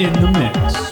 in the mix.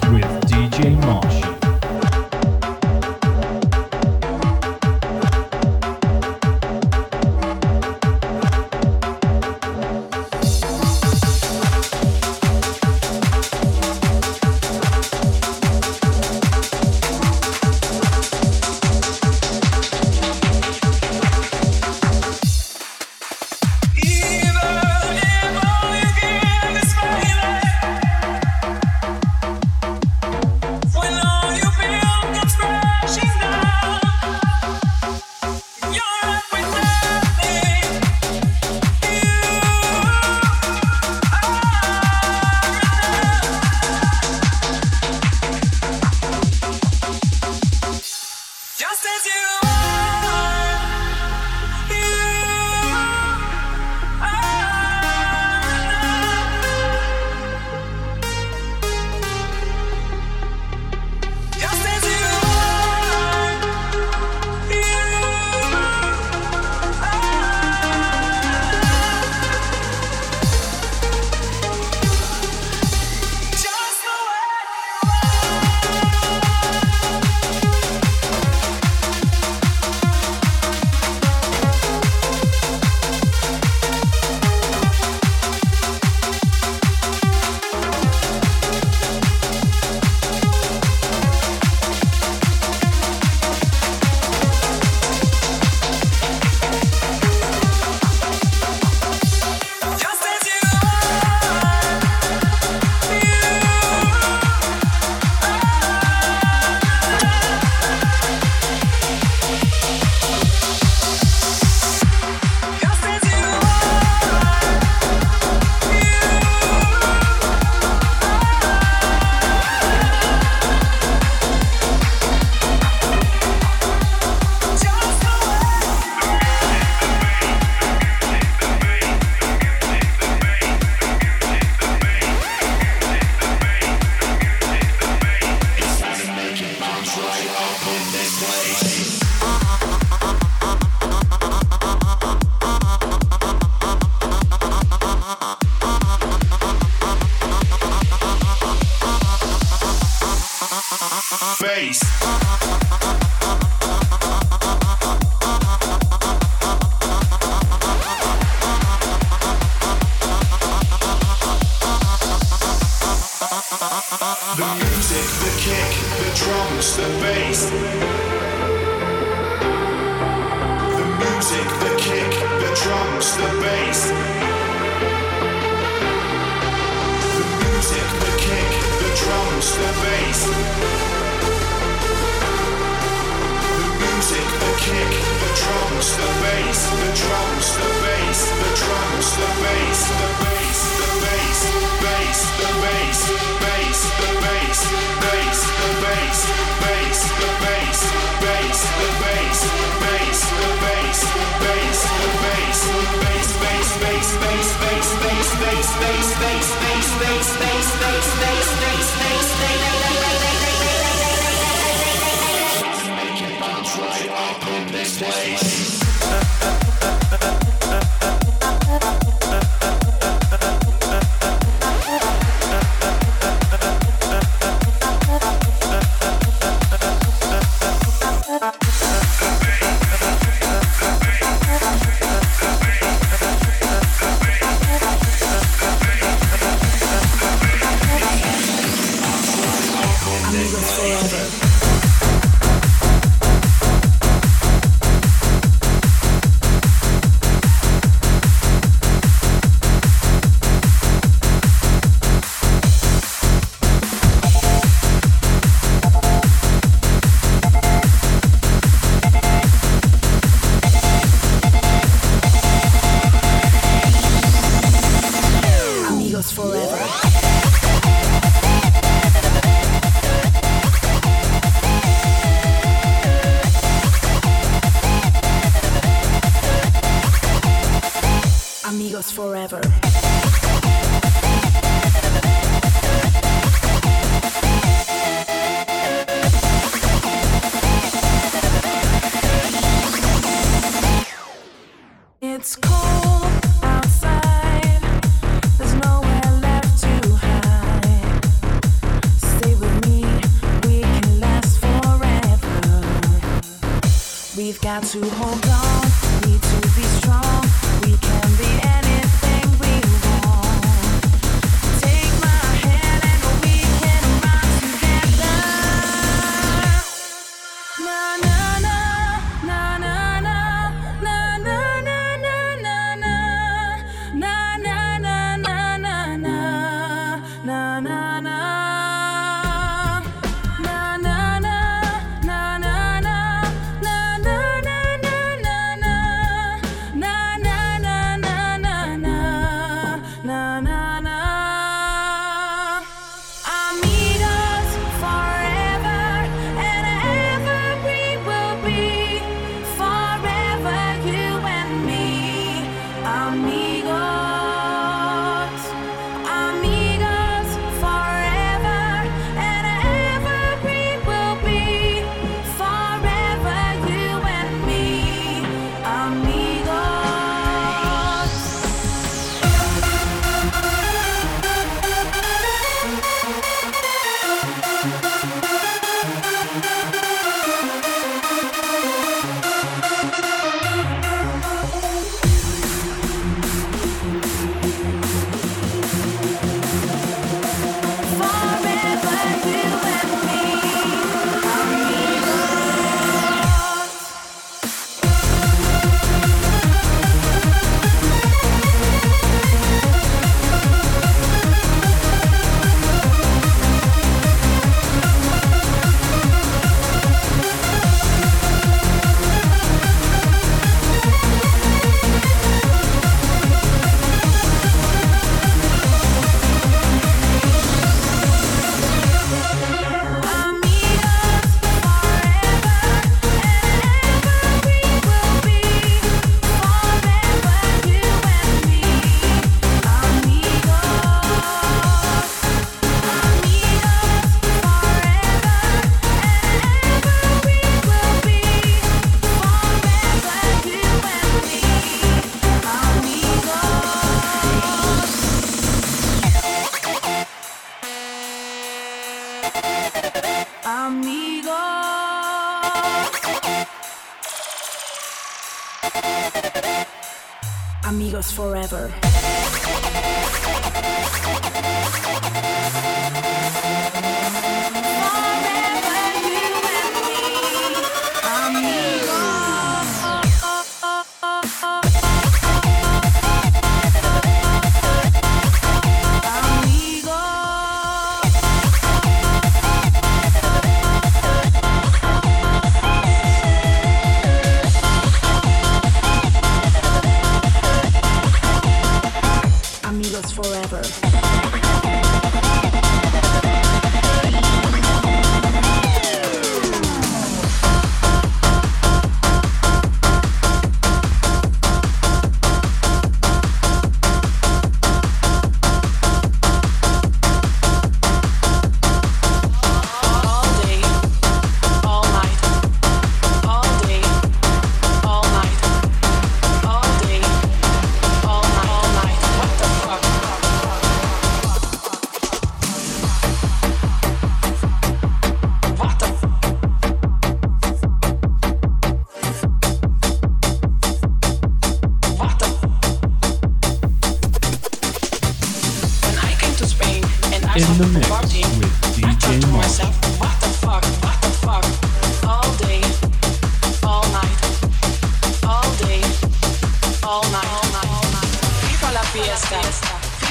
In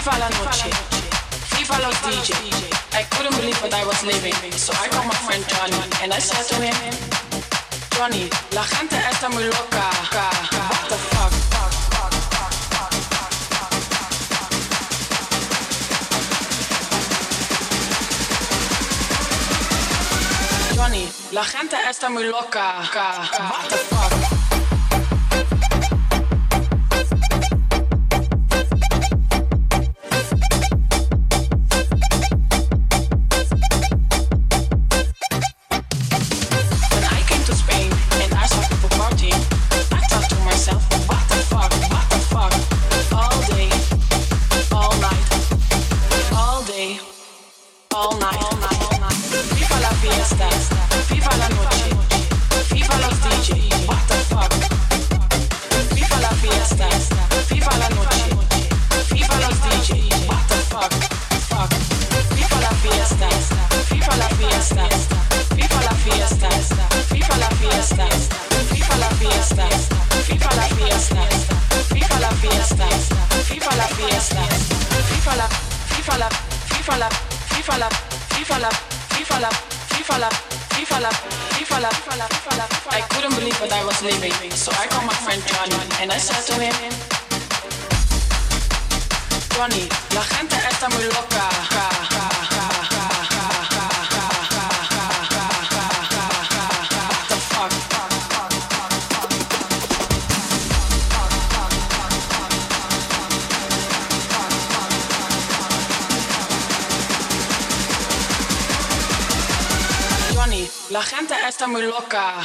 Viva la noche, viva los DJ. I couldn't believe what I was living, so I called my friend Johnny and I said to him, Johnny, la gente está muy loca. What the fuck? Johnny, la gente está muy loca. What the fuck? La gente está muy loca.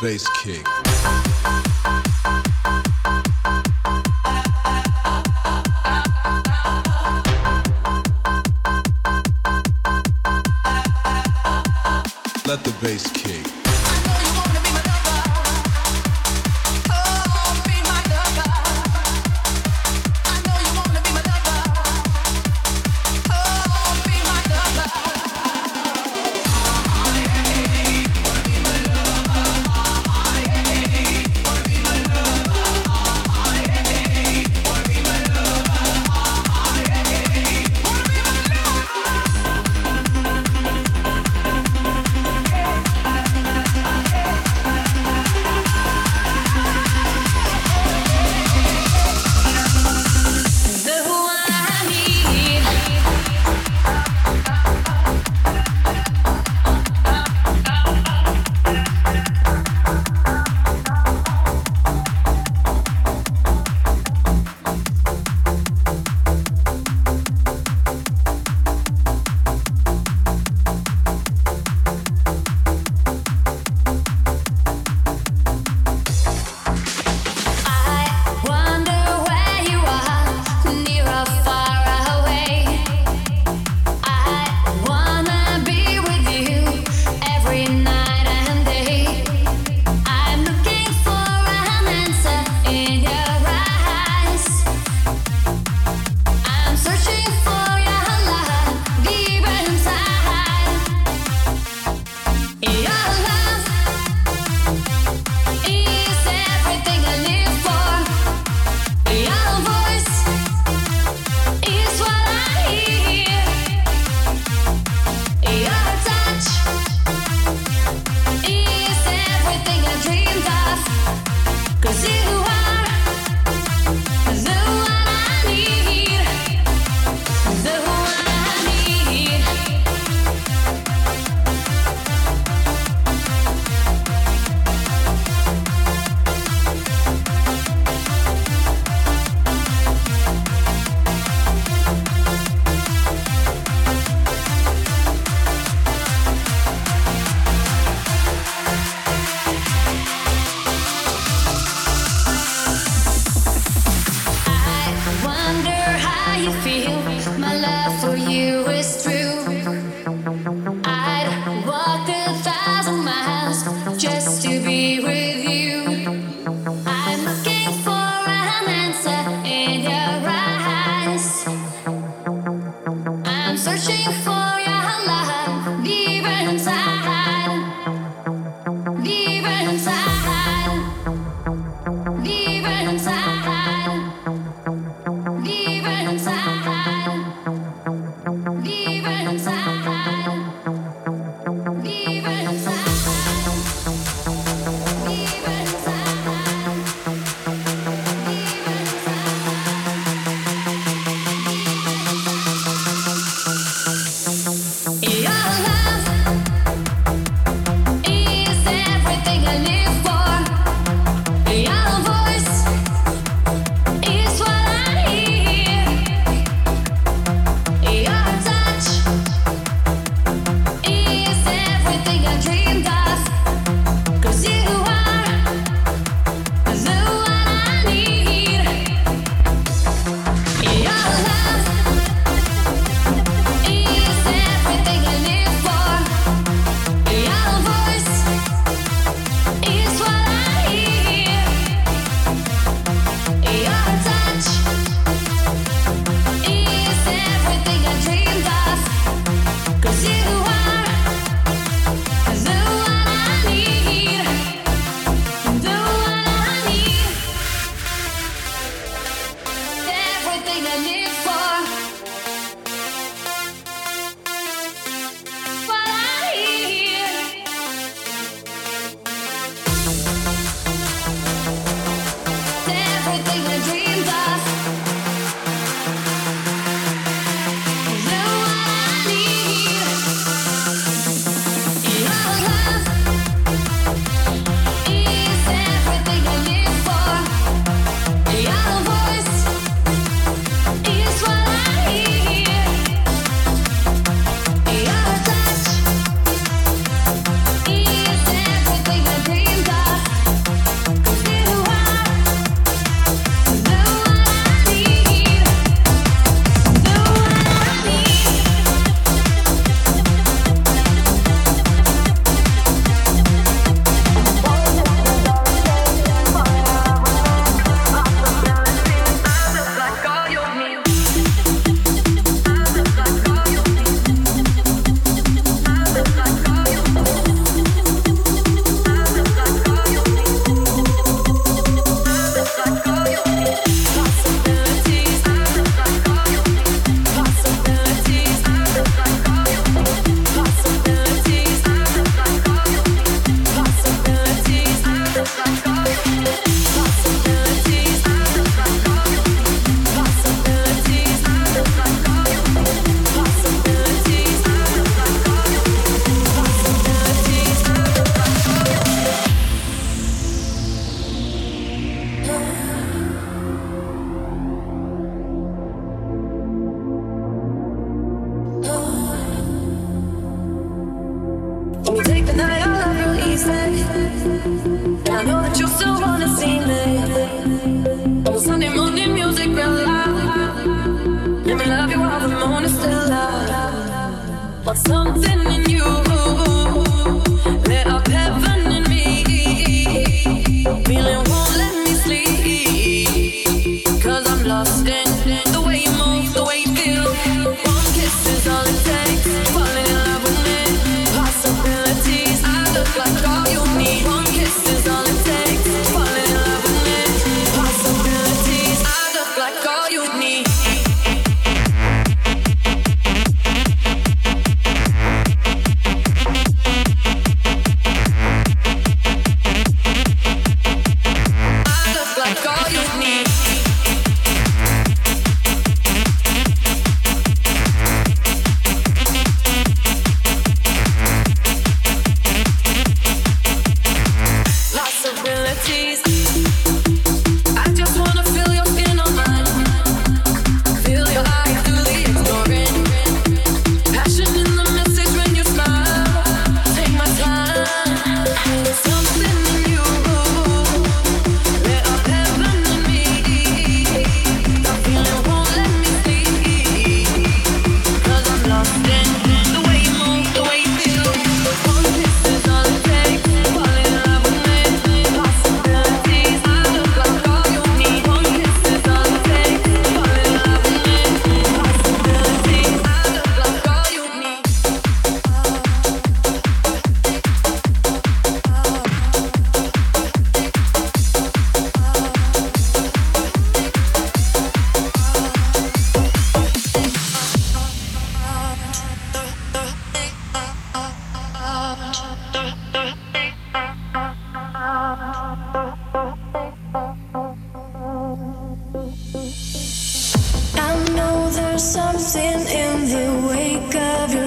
Bass kick. Let the bass kick.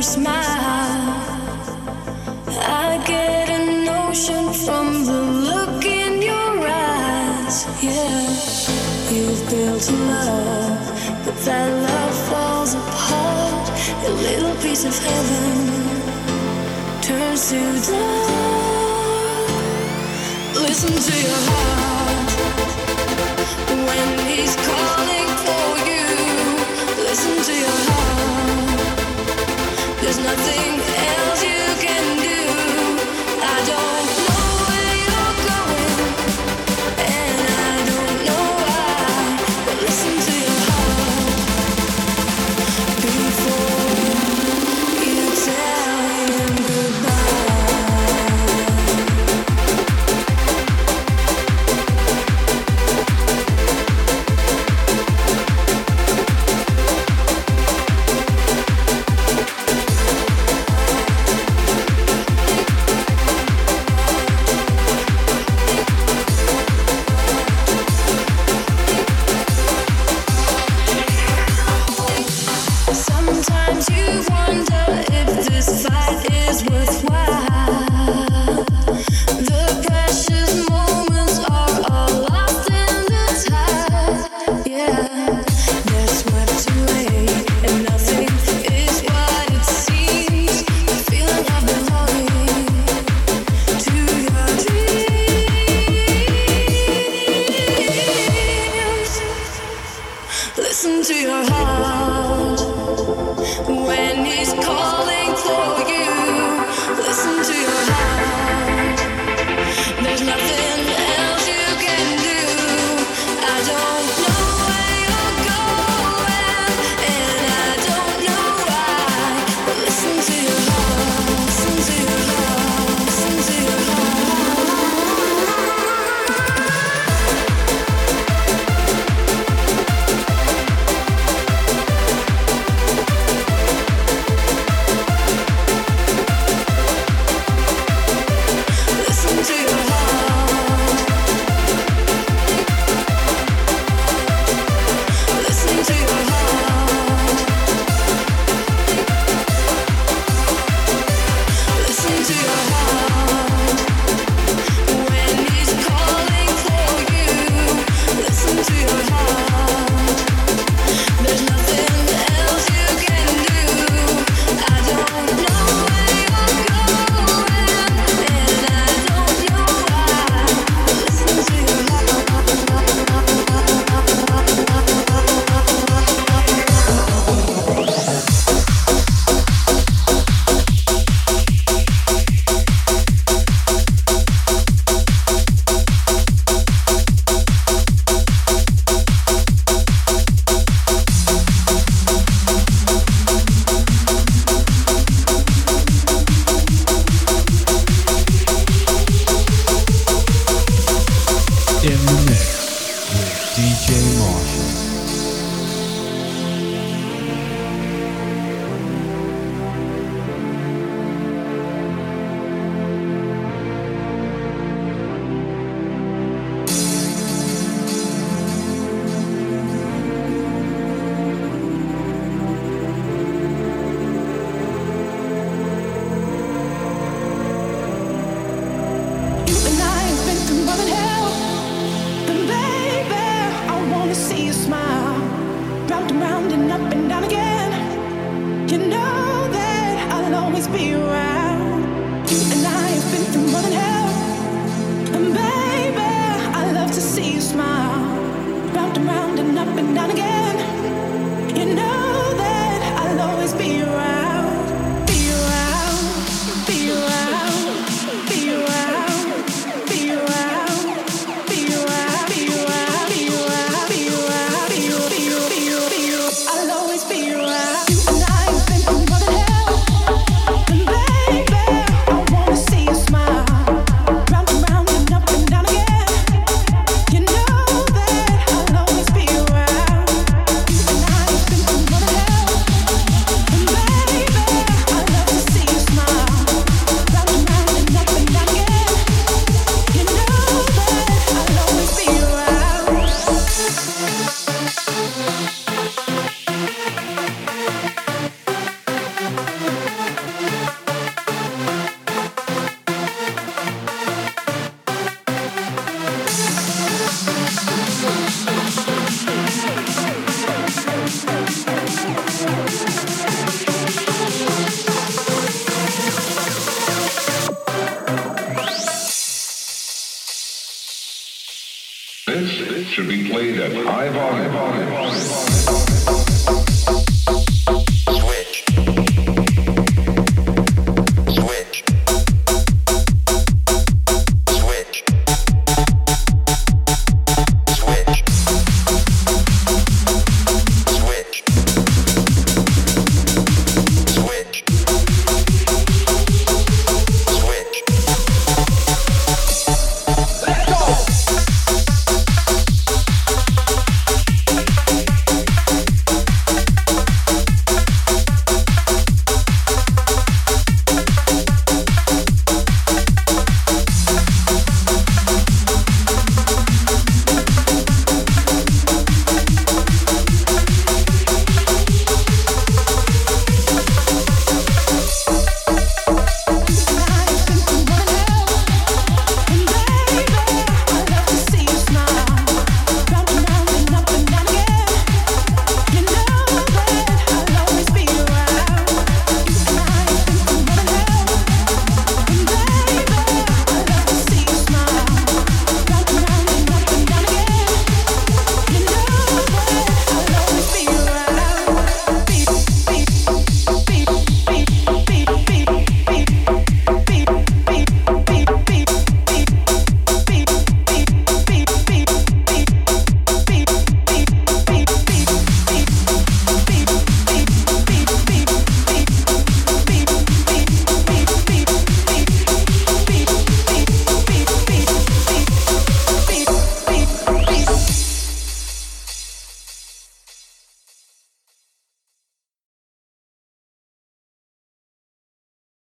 smile. I get a notion from the look in your eyes. Yeah, you've built a love, but that love falls apart. A little piece of heaven turns to dust. Listen to your heart when he's calling for you. Listen to your heart. There's nothing else you can do. I don't